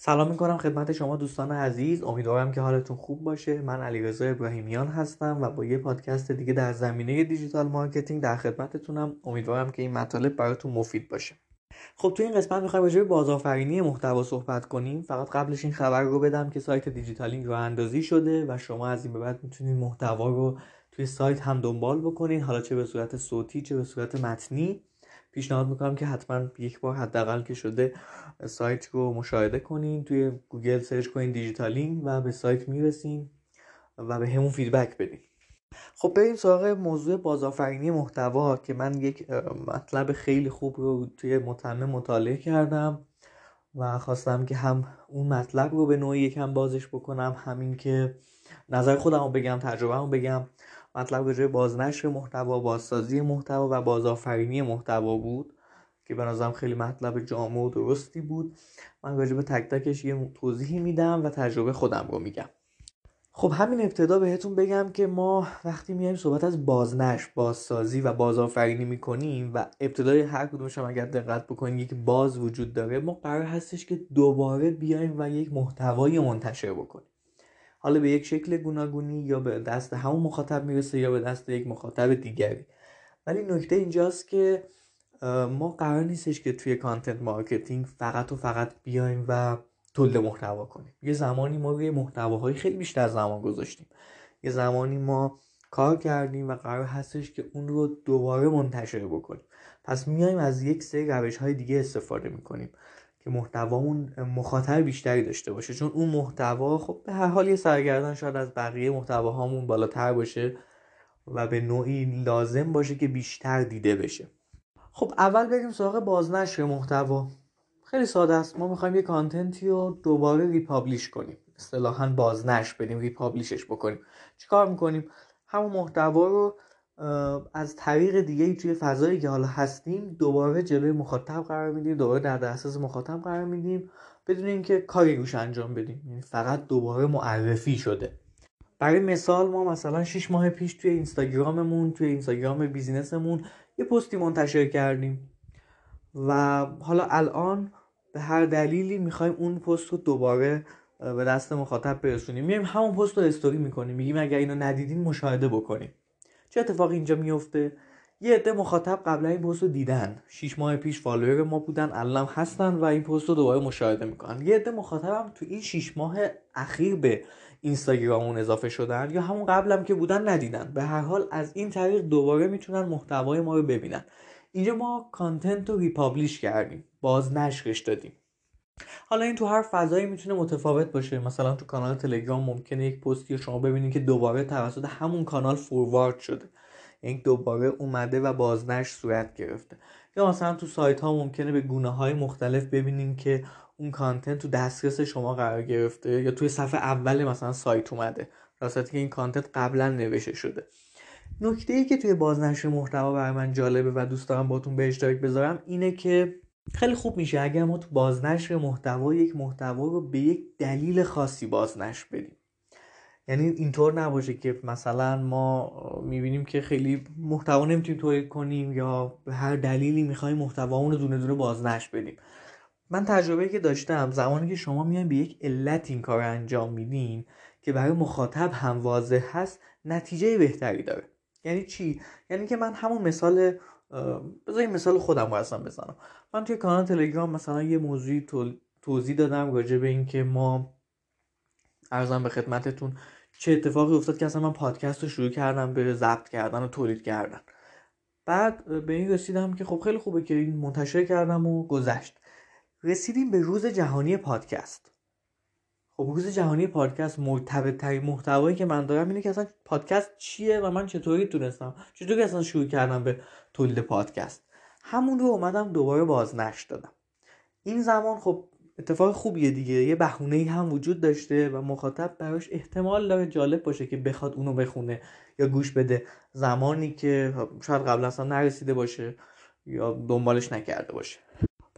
سلام می‌کنم خدمت شما دوستان عزیز. امیدوارم که حالتون خوب باشه. من علیرضا ابراهیمیان هستم و با یه پادکست دیگه در زمینه digital marketing در خدمتتونم. امیدوارم که این مطالب براتون مفید باشه. خب تو این قسمت می‌خوایم راجع به بازآفرینی محتوا صحبت کنیم. فقط قبلش این خبر رو بدم که سایت دیجیتالینگ راه اندازی شده و شما از این به بعد می‌تونید محتوا رو توی سایت هم دنبال بکنین. حالا چه به صورت صوتی چه به صورت متنی. پیشنهاد می‌کنم که حتما یک بار حداقل که شده سایت رو مشاهده کنین توی گوگل search کنین دیجیتالینگ و به سایت می‌رسین و بهمون feedback بدین. خب بریم سراغ موضوع بازآفرینی محتوا که من یک مطلب خیلی خوب رو توی متن مطالعه کردم و خواستم که هم اون مطلب رو به نوعی یکم بازش بکنم هم اینکه نظر خودم رو بگم تجربه رو بگم. مطلب راجع بازنشر محتوا بازسازی محتوا و بازآفرینی محتوا بود که به خیلی مطلب جامع و درستی بود. من راجع به تک تکش یه توضیحی میدم و تجربه خودم رو میگم. خب همین ابتدا بهتون بگم که ما وقتی میایم صحبت از بازنشر بازسازی و بازآفرینی می‌کنیم و ابتدای هر کدومش هم اگر دقت بکنیم یک باز وجود داره ما قرار هستش که دوباره بیایم و یک محتوای منتشر بکنیم. حالا به یک شکل گوناگونی یا به دست همون مخاطب می‌رسه یا به دست یک مخاطب دیگری. ولی نکته اینجاست که ما قرار نیستش که توی content marketing فقط و فقط بیایم و تولید محتوا کنیم. یه زمانی ما روی محتواهای خیلی بیشتر زمان گذاشتیم. یه زمانی ما کار کردیم و قرار هستش که اون رو دوباره منتشر بکنیم. پس میایم از یک سری روش های دیگه استفاده می‌کنیم. که محتوامون مخاطر بیشتری داشته باشه. چون اون محتوا خب به هر حال یه سرگردان شاید از بقیه محتواهامون بالاتر باشه و به نوعی لازم باشه که بیشتر دیده بشه. خب اول بریم سراغ بازنشر محتوا. خیلی ساده است. ما می‌خوایم یه کانتنتی رو دوباره ریپابلیش کنیم. اصطلاحا بازنشر بدیم ریپابلیشش بکنیم. چیکار می‌کنیم؟ همون محتوا رو از طریق دیگه توی فضایی که حالا هستیم دوباره جلوی مخاطب قرار میدیم دوباره در دسترس مخاطب قرار میدیم بدون اینکه کاری روش انجام بدیم. یعنی فقط دوباره معرفی شده. برای مثال ما مثلا 6 ماه پیش توی اینستاگراممون توی اینستاگرام بیزینسمون یه پستی منتشر کردیم. و حالا الان به هر دلیلی می‌خوایم اون پست رو دوباره به دست مخاطب برسونیم. میایم همون پست رو استوری می‌کنیم. میگیم اگر اینو ندیدین مشاهده بکنیم. چه اتفاقی اینجا میفته یه عده مخاطب قبلا این پست رو دیدن. 6 ماه پیش فالوور ما بودن الان هستن و این پست رو دوباره مشاهده می‌کنن. یه عده مخاطب هم تو این 6 ماه اخیر به اینستاگراممون اضافه شدن یا همون قبلم که بودن ندیدن. به هر حال از این طریق دوباره می‌تونن محتوای ما رو ببینن. اینجا ما کانتنت رو ریپابلیش کردیم. باز نشرش دادیم. حالا این تو هر فضایی می‌تونه متفاوت باشه. مثلا تو کانال تلگرام ممکنه یک پستی رو شما ببینید که دوباره توسط همون کانال فوروارد شده. این دوباره اومده و بازنش صورت گرفته. یا مثلا تو سایت ها ممکنه به گونه های مختلف ببینیم که اون کانتنت تو دسترس شما قرار گرفته یا توی صفحه اول مثلا سایت اومده. راستش که این کانتنت قبلا نوشته شده. نکته ای که توی بازنشر محتوا برای من جالبه و دوست دارم باتون به اشتراک بذارم اینه که خیلی خوب میشه اگر ما تو بازنشر محتوا یک محتوا رو به یک دلیل خاصی بازنشر بدیم. یعنی اینطور نباشه که مثلا ما می‌بینیم که خیلی محتوا نمی‌تونیم تولید کنیم یا به هر دلیلی می‌خوایم محتوامون رو دونه دونه بازنشر بدیم. من تجربه که داشتم زمانی که شما میاین به یک علت این کار انجام میدین که برای مخاطب هم واضح هست نتیجه بهتری داره. یعنی چی؟ یعنی که من همون مثال بذاریم مثال خودم رو بزنم. من توی کانال تلگرام مثلا یه موضوعی توضیح دادم راجع به اینکه ما ارزم به خدمتتون چه اتفاقی افتاد که اصلا من پادکست رو شروع کردم به ضبط کردن و تولید کردن. بعد به این رسیدم که خب خیلی خوبه که این منتشر کردم و گذشت. رسیدیم به روز جهانی پادکست. خب روز جهانی پادکست مرتبط ترین محتوایی که من دارم اینه که اصلا پادکست چیه و من چطوری تونستم؟ چطوری اصلا شروع کردم به تولید پادکست؟ همون رو اومدم دوباره بازنش دادم. این زمان خب اتفاق خوبیه دیگه یه بهونه هم وجود داشته و مخاطب براش احتمال داره جالب باشه که بخواد اونو بخونه یا گوش بده. زمانی که شاید قبل اصلا نرسیده باشه یا دنبالش نکرده باشه.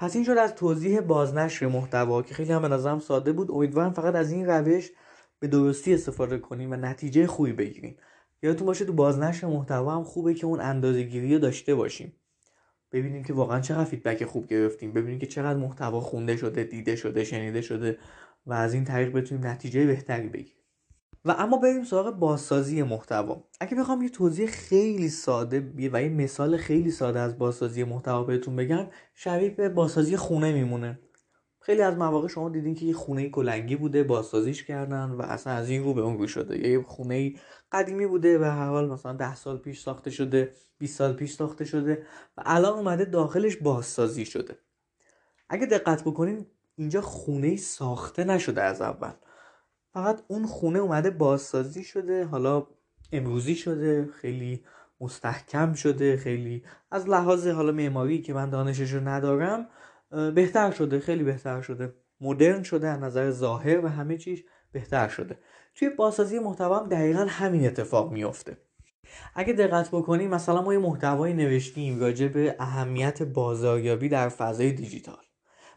پس این شد از توضیح بازنشر محتوا که خیلی هم به نظرم ساده بود. امیدوارم فقط از این روش به درستی استفاده کنیم و نتیجه خوبی بگیریم. یادتون باشه تو بازنشر محتوا هم خوبه که اون اندازه گیری داشته باشیم. ببینیم که واقعا چقدر فیدبک خوب گرفتیم. ببینیم که چقدر محتوا خونده شده دیده شده شنیده شده و از این طریق بتونیم نتیجه بهتری بگیریم. و اما بریم سراغ بازسازی محتوا. اگه بخوام یه توضیح خیلی ساده و یه مثال خیلی ساده از بازسازی محتوا بهتون بگم شبیه به بازسازی خونه میمونه. خیلی از مواقع شما دیدین که یه خونه کلنگی بوده بازسازیش کردن و اصلا از این رو به اون رو شده یه خونه قدیمی بوده و هر حال مثلا ده سال پیش ساخته شده 20 سال پیش ساخته شده و الان اومده داخلش بازسازی شده. اگه دقت بکنین اینجا خونه ساخته نشده از اول. فقط اون خونه اومده بازسازی شده حالا امروزی شده خیلی مستحکم شده خیلی از لحاظ حالا معماری که من دانشش رو ندارم بهتر شده خیلی بهتر شده. مدرن شده از نظر ظاهر و همه چیز بهتر شده. توی بازسازی محتوا هم دقیقا همین اتفاق میفته اگه دقت بکنیم مثلا ما یه محتوایی نوشتیم راجع به اهمیت بازاریابی در فضای دیجیتال.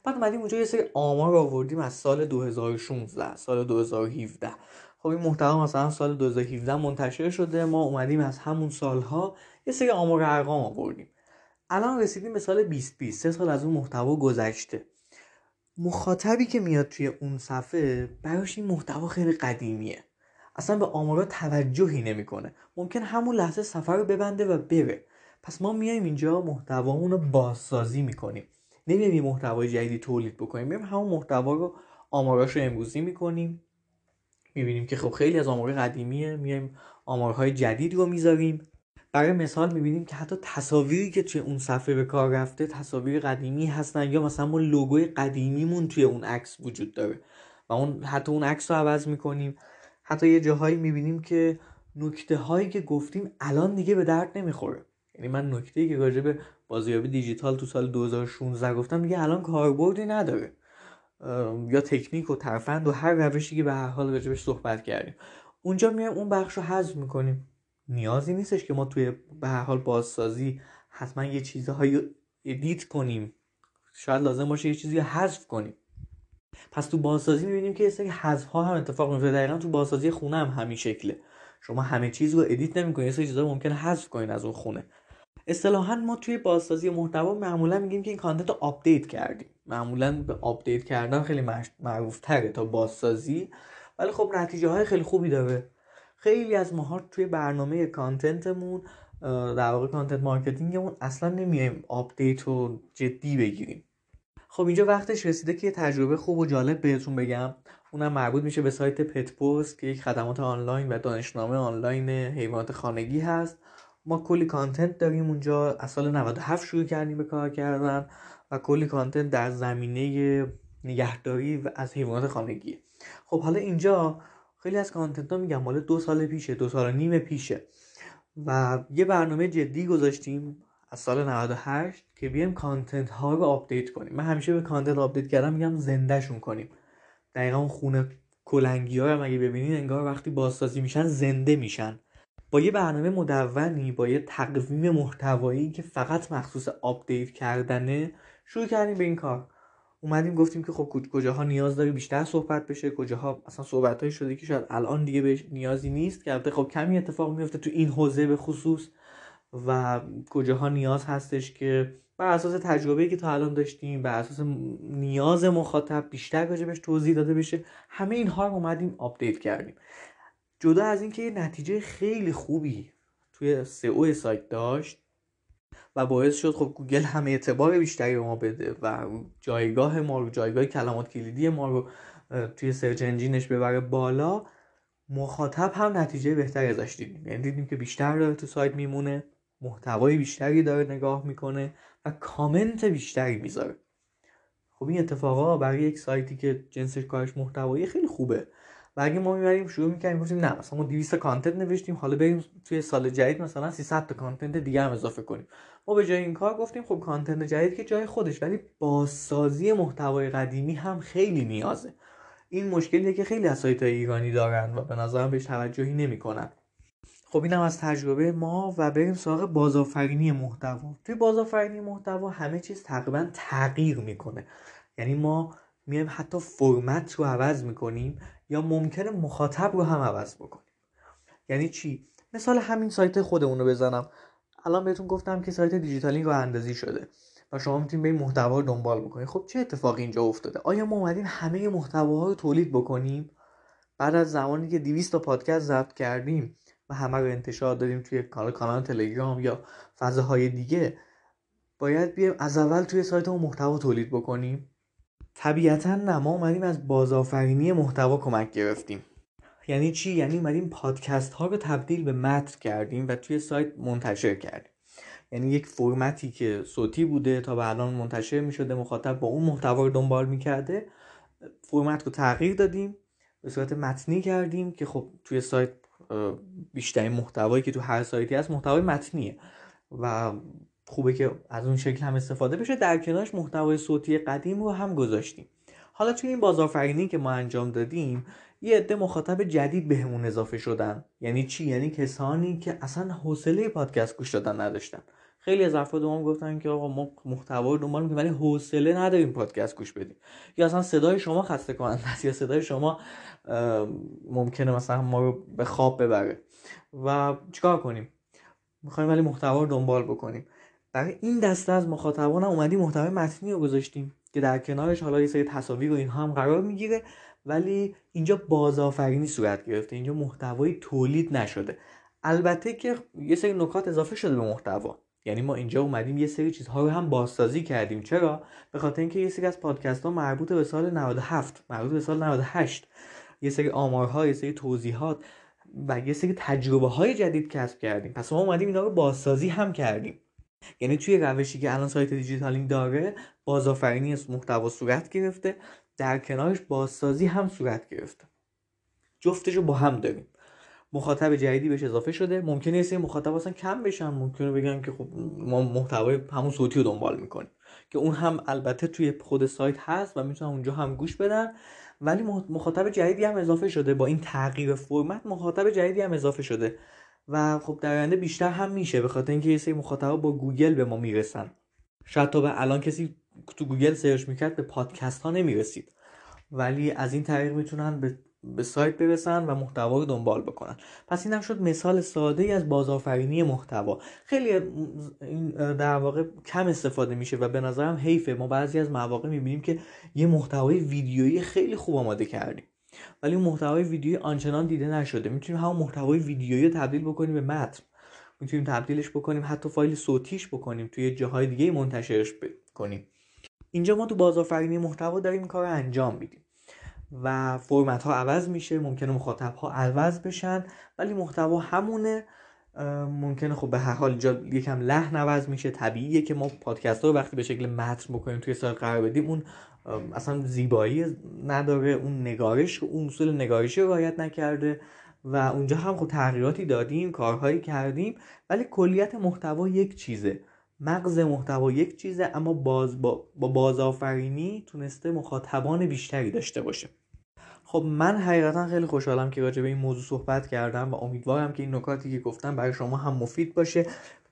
بعد اومدیم اونجا یه سری آمار آوردیم از سال 2016 سال 2017 خب این محتوا مثلا سال 2017 منتشر شده ما اومدیم از همون سالها یه سری آمار ارقام آوردیم. الان رسیدیم به سال 2020 سه سال از اون محتوا گذشته. مخاطبی که میاد توی اون صفحه براش این محتوا خیلی قدیمیه. اصلا به آمارا توجهی نمی‌کنه. ممکن همون لحظه سفر رو ببنده و بره. پس ما میایم اینجا محتوامون رو بازسازی می‌کنیم. نمیایم محتوای جدیدی تولید بکنیم. میایم همون محتوا رو آماراش رو امروزی می‌کنیم. می‌بینیم که خب خیلی از آمار قدیمیه. میایم آمارهای جدید رو می‌ذاریم. برای مثال می‌بینیم که حتی تصاویری که توی اون صفحه به کار رفته تصاویر قدیمی هستن یا مثلا ما لوگوی قدیمیمون توی اون عکس وجود داره و اون حتی اون عکس رو عوض می‌کنیم. حتی یه جاهایی می‌بینیم که نکته هایی که گفتیم الان دیگه به درد نمی‌خوره. یعنی من نکته که راجع به بازیابی دیجیتال تو سال 2016 گفتم دیگه الان کاربردی نداره. یا تکنیک و ترفند و هر روشی که به هر حال راجبش صحبت کردیم. اونجا میایم اون بخش رو حذف می‌کنیم. نیازی نیستش که ما توی به هر حال بازسازی حتما یه چیزهایی ادیت کنیم. شاید لازم باشه یه چیزی حذف کنیم. پس تو بازسازی می‌بینیم که یه سری ها هم اتفاق میفته دقیقا تو بازسازی خونه هم همین شکله. شما همه چیز رو edit نمی‌کنید. یه سری چیزا ممکنه حذف کنین از اون خونه. اصطلاحا ما توی بازسازی محتوا معمولا میگیم که این content رو update کردیم. معمولا به update کردن خیلی معروف تره تا بازسازی. ولی خب نتیجه های خیلی خوبی داره. خیلی از ماها توی برنامه content مون در واقع content marketing مون اصلا نمیایم update رو جدی بگیریم. خب اینجا وقتش رسیده که یه تجربه خوب و جالب بهتون بگم. اونم مربوط میشه به سایت پت پست که یک خدمات آنلاین و دانشنامه آنلاین حیوانات خانگی هست. ما کلی content داریم اونجا از سال 97 شروع کردیم به کار کردن و کلی content در زمینه نگهداری و از حیوانات خانگی. خب حالا اینجا خیلی از content ها میگم مال دو سال پیشه دو سال نیم پیشه. و یه برنامه جدی گذاشتیم از سال 98 که بیایم content ها رو update کنیم. من همیشه به content update کردم میگم زندهشون کنیم. دقیقا اون خونه کلنگی ها رو اگه ببینید انگار وقتی بازسازی میشن زنده میشن. با یه برنامه مدونی با یه تقویم محتوایی که فقط مخصوص update کردنه شروع کردیم به این کار. اومدیم گفتیم که خب کجاها نیاز داره بیشتر صحبت بشه کجاها اصلا صحبت شده که شاید الان دیگه بهش نیازی نیست که خب کمی اتفاق میفته تو این حوزه به خصوص و کجاها نیاز هستش که بر اساس تجربه که تا الان داشتیم بر اساس نیاز مخاطب بیشتر بهش توضیح داده بشه همه اینها رو اومدیم update کردیم. جدا از اینکه یه نتیجه خیلی خوبی توی SEO سایت داشت و باعث شد خب گوگل هم اعتبار بیشتری به ما بده و جایگاه ما رو جایگاه کلمات کلیدی ما رو توی search engine ش ببره بالا مخاطب هم نتیجه بهتری ازش دیدیم. یعنی دیدیم که بیشتر داره تو سایت میمونه محتوای بیشتری داره نگاه می‌کنه و کامنت بیشتری می‌ذاره. خب این اتفاقا برای یک سایتی که جنسش کارش محتوایی خیلی خوبه. و اگه ما می‌بریم شروع می‌کنیم گفتیم نه مثلا ما 200 content نوشتیم حالا بریم توی سال جدید مثلا 300 تا content دیگه هم اضافه کنیم. ما به جای این کار گفتیم خب content جدید که جای خودش ولی بازسازی محتوای قدیمی هم خیلی نیازه. این مشکلیه که خیلی از سایت ایرانی دارن و به نظرم بهش توجهی نمی‌کنن. خب اینم از تجربه ما و بریم سراغ بازآفرینی محتوا. توی بازآفرینی محتوا همه چیز تقریبا تغییر می‌کنه. یعنی ما میایم حتی فرمت رو عوض می‌کنیم یا ممکنه مخاطب رو هم عوض بکنیم. یعنی چی؟ مثال همین سایت خودمون رو بزنم. الان بهتون گفتم که سایت دیجیتالی راه اندازی شده و شما می‌تونید به این محتوا رو دنبال بکنید. خب چه اتفاقی اینجا افتاده؟ آیا ما اومدیم همه محتواها رو تولید بکنیم؟ بعد از زمانی که 200 تا پادکست ضبط کردیم و همه رو انتشار دادیم توی کانال کانال تلگرام یا فضاهای دیگه باید بیایم از اول توی سایت محتوا تولید بکنیم؟ طبیعتا نه ما اومدیم از بازآفرینی محتوا کمک گرفتیم. یعنی چی؟ یعنی اومدیم پادکست ها رو تبدیل به متن کردیم و توی سایت منتشر کردیم. یعنی یک فرمتی که صوتی بوده تا به الان منتشر می شده مخاطب با اون محتوا رو دنبال می‌کرده فرمت رو تغییر دادیم به صورت متنی کردیم که خب توی سایت بیشترین محتوایی که تو هر سایتی هست محتوای متنیه. و خوبه که از اون شکل هم استفاده بشه. در کنارش محتوای صوتی قدیم رو هم گذاشتیم. حالا توی این بازآفرینی که ما انجام دادیم یه عده مخاطب جدید بهمون اضافه شدن. یعنی چی؟ یعنی کسانی که اصلا حوصله پادکست گوش دادن نداشتن. خیلی از افراد ما گفتن که آقا ما محتوا رو دنبال می‌کنیم ولی حوصله نداریم پادکست گوش بدیم. یا اصلا صدای شما خسته کننده است یا صدای شما ممکنه مثلا ما رو به خواب ببره. و چیکار کنیم؟ می‌خوایم ولی محتوا رو دنبال بکنیم. برای این دسته از مخاطبان اومدیم محتوای متنی رو گذاشتیم که در کنارش حالا یه سری تصاویر و اینها هم قرار می‌گیره ولی اینجا بازآفرینی صورت گرفته. اینجا محتوای تولید نشده. البته که یه سری نکات اضافه شده به محتوا. یعنی ما اینجا اومدیم یه سری چیزها رو هم بازسازی کردیم. چرا؟ به خاطر اینکه یه سری از پادکست ها مربوط به سال 97 مربوط به سال 98 یه سری آمارها یه سری توضیحات و یه سری تجربه های جدید کسب کردیم. پس ما اومدیم اینا رو بازسازی هم کردیم. یعنی توی روشی که الان سایت دیجیتالینگ داره بازآفرینی محتوا صورت گرفته در کنارش بازسازی هم صورت گرفته. جفتش رو با هم داریم. مخاطب جدیدی بهش اضافه شده. ممکنه یه سری مخاطب اصلا کم بشن. ممکنه بگن که خب ما محتوای همون صوتی رو دنبال می‌کنیم. که اون هم البته توی خود سایت هست و می‌تونن اونجا هم گوش بدن. ولی مخاطب جدیدی هم اضافه شده. با این تغییر فرمت مخاطب جدیدی هم اضافه شده. و خب در آینده بیشتر هم میشه به خاطر اینکه یه سری مخاطبا با گوگل به ما می‌رسن. شاید تا به الان کسی تو گوگل search می‌کرد به پادکست ها نمی‌رسید. ولی از این طریق می‌تونن به به سایت برسن و محتوا رو دنبال بکنن. پس این هم شد مثال ساده ای از بازآفرینی محتوا. خیلی این در واقع کم استفاده میشه و به نظرم حیفه. ما بعضی از مواقع می‌بینیم که یه محتوای ویدیویی خیلی خوب آماده کردیم. ولی محتوای ویدیویی آنچنان دیده نشده. می‌تونیم همون محتوای ویدیویی تبدیل بکنیم به متن. می‌تونیم تبدیلش بکنیم حتی فایل صوتیش بکنیم توی جاهای دیگه منتشرش بکنیم. اینجا ما تو بازآفرینی محتوا داریم کار انجام میدیم. و فرمت ها عوض میشه ممکنه مخاطب ها عوض بشن ولی محتوا همونه. ممکنه خب به هر حال اینجا یکم لحن عوض میشه. طبیعیه که ما پادکست رو وقتی به شکل متن بکنیم توی سایت قرار بدیم اون اصلا زیبایی نداره اون نگارش اون اصول نگارشی رو رعایت نکرده و اونجا هم خب تغییراتی دادیم کارهایی کردیم ولی کلیت محتوا یک چیزه. مغز محتوا یک چیزه اما باز با, با بازآفرینی تونسته مخاطبان بیشتری داشته باشه. خب من حقیقتا خیلی خوشحالم که راجع به این موضوع صحبت کردم و امیدوارم که این نکاتی که گفتم برای شما هم مفید باشه.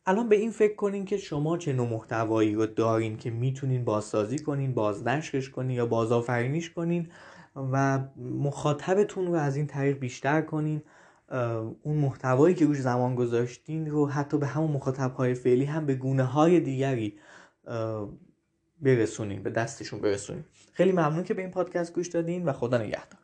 الان به این فکر کنین که شما چه نوع محتوایی رو دارین که می‌تونین بازسازی کنین بازنشرش کنین یا بازآفرینیش کنین و مخاطبتون رو از این طریق بیشتر کنین. اون محتوایی که روش زمان گذاشتین رو حتی به همون مخاطبهای فعلی هم به گونه های دیگری برسونین به دستشون برسونین. خیلی ممنون که به این پادکست گوش دادین و خدا نگهدار.